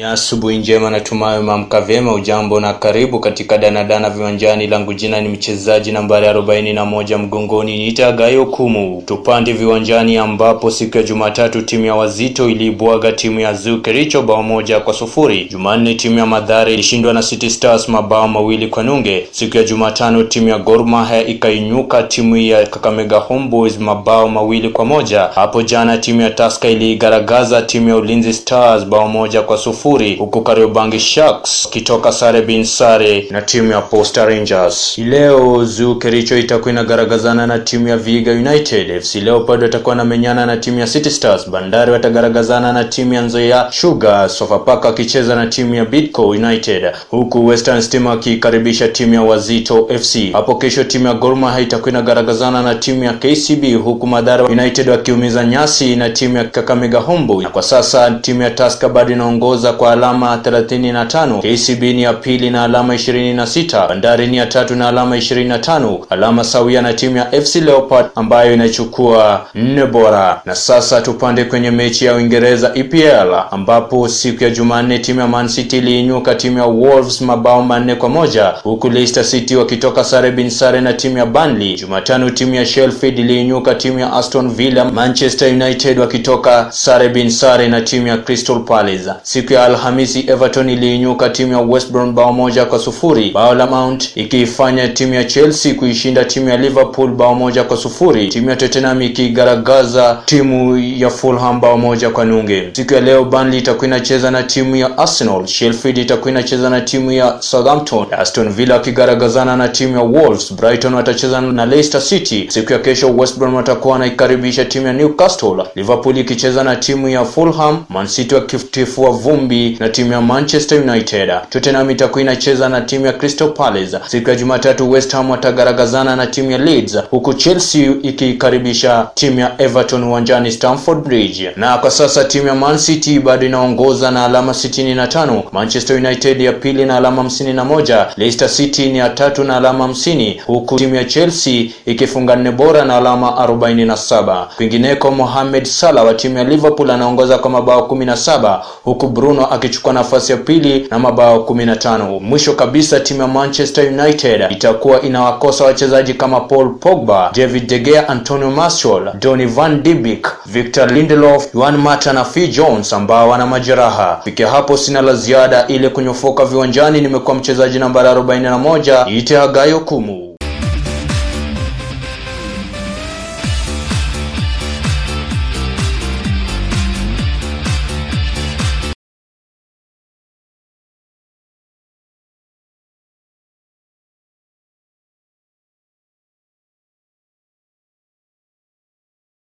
Ni asubuhi njema, natumai umeamka vyema. Ujambo na karibu katika danadana viwanjani. Langu jina ni mchezaji nambari arobaini na moja mgongoni, niita Kumu. Tupande viwanjani, ambapo siku ya Jumatatu timu ya Wazito iliibwaga timu ya Zoo Kericho bao moja kwa sufuri. Jumanne timu ya Madhare ilishindwa na City Stars mabao mawili kwa nunge. Siku ya Jumatano timu ya Gor ikainyuka timu ya Kakamega Homeboys mabao mawili kwa moja. Hapo jana timu ya Tusker iliigaragaza timu ya Ulinzi Stars bao moja kwa sufuri huku Kariobangi Sharks kitoka sare bin sare na timu ya Posta Rangers. Leo Zuu Kericho itakuwa inagaragazana na timu ya Vihiga United. FC Leopard watakuwa wanamenyana na timu ya City Stars. Bandari watagaragazana na timu ya Nzoia Sugar. Sofapaka wakicheza na timu ya Bidco United, huku Western Stima wakiikaribisha timu ya Wazito FC. Hapo kesho timu ya Gor Mahia itakuwa inagaragazana na timu ya KCB, huku Madara United wakiumiza nyasi na timu ya Kakamega Homeboyz. Na kwa sasa timu ya Tusker bado inaongoza kwa alama 35. KCB ni ya pili na alama 26. Bandari ni ya tatu na alama 25, alama sawia na timu ya FC Leopard ambayo inachukua nne bora. Na sasa tupande kwenye mechi ya Uingereza EPL ambapo siku ya Jumanne timu ya Man City iliinyuka timu ya Wolves mabao manne kwa moja huku Leicester City wakitoka sare bin sare na timu ya Burnley. Jumatano timu ya Sheffield iliinyuka timu ya Aston Villa. Manchester United wakitoka sare bin sare na timu ya Crystal Palace. Siku ya Alhamisi Everton iliinyuka timu ya West Brom bao moja kwa sufuri, bao la Mount ikiifanya timu ya Chelsea kuishinda timu ya Liverpool bao moja kwa sufuri, timu ya Tottenham ikigaragaza timu ya Fulham bao moja kwa nunge. Siku ya leo Burnley itakuwa inacheza na timu ya Arsenal, Sheffield itakuwa inacheza na timu ya Southampton, Aston Villa wakigaragazana na timu ya Wolves, Brighton watacheza na Leicester City. Siku ya kesho West Brom watakuwa wanaikaribisha timu ya Newcastle, Liverpool ikicheza na timu ya Fulham, Man City wakitifua vumbi na timu ya Manchester United. Tottenham itakuwa inacheza na timu ya Crystal Palace. Siku ya Jumatatu West Ham watagaragazana na timu ya Leeds, huku Chelsea ikikaribisha timu ya Everton uwanjani Stamford Bridge. Na kwa sasa timu ya Man City bado inaongoza na alama 65, Manchester United ya pili na alama 51, Leicester City ni ya tatu na alama 50, huku timu ya Chelsea ikifunga nne bora na alama 47. Kwingineko Mohamed Salah wa timu ya Liverpool anaongoza kwa mabao 17 huku Bruno akichukua nafasi ya pili na mabao 15. Mwisho kabisa timu ya Manchester United itakuwa inawakosa wachezaji kama Paul Pogba, David De Gea, Antonio Martial, Donny van de Beek, Victor Lindelof, Juan Mata na Phil Jones ambao wana majeraha. Fikia hapo sina la ziada, ili kunyofoka viwanjani. Nimekuwa mchezaji nambari 41 ite Hagayo Kumu.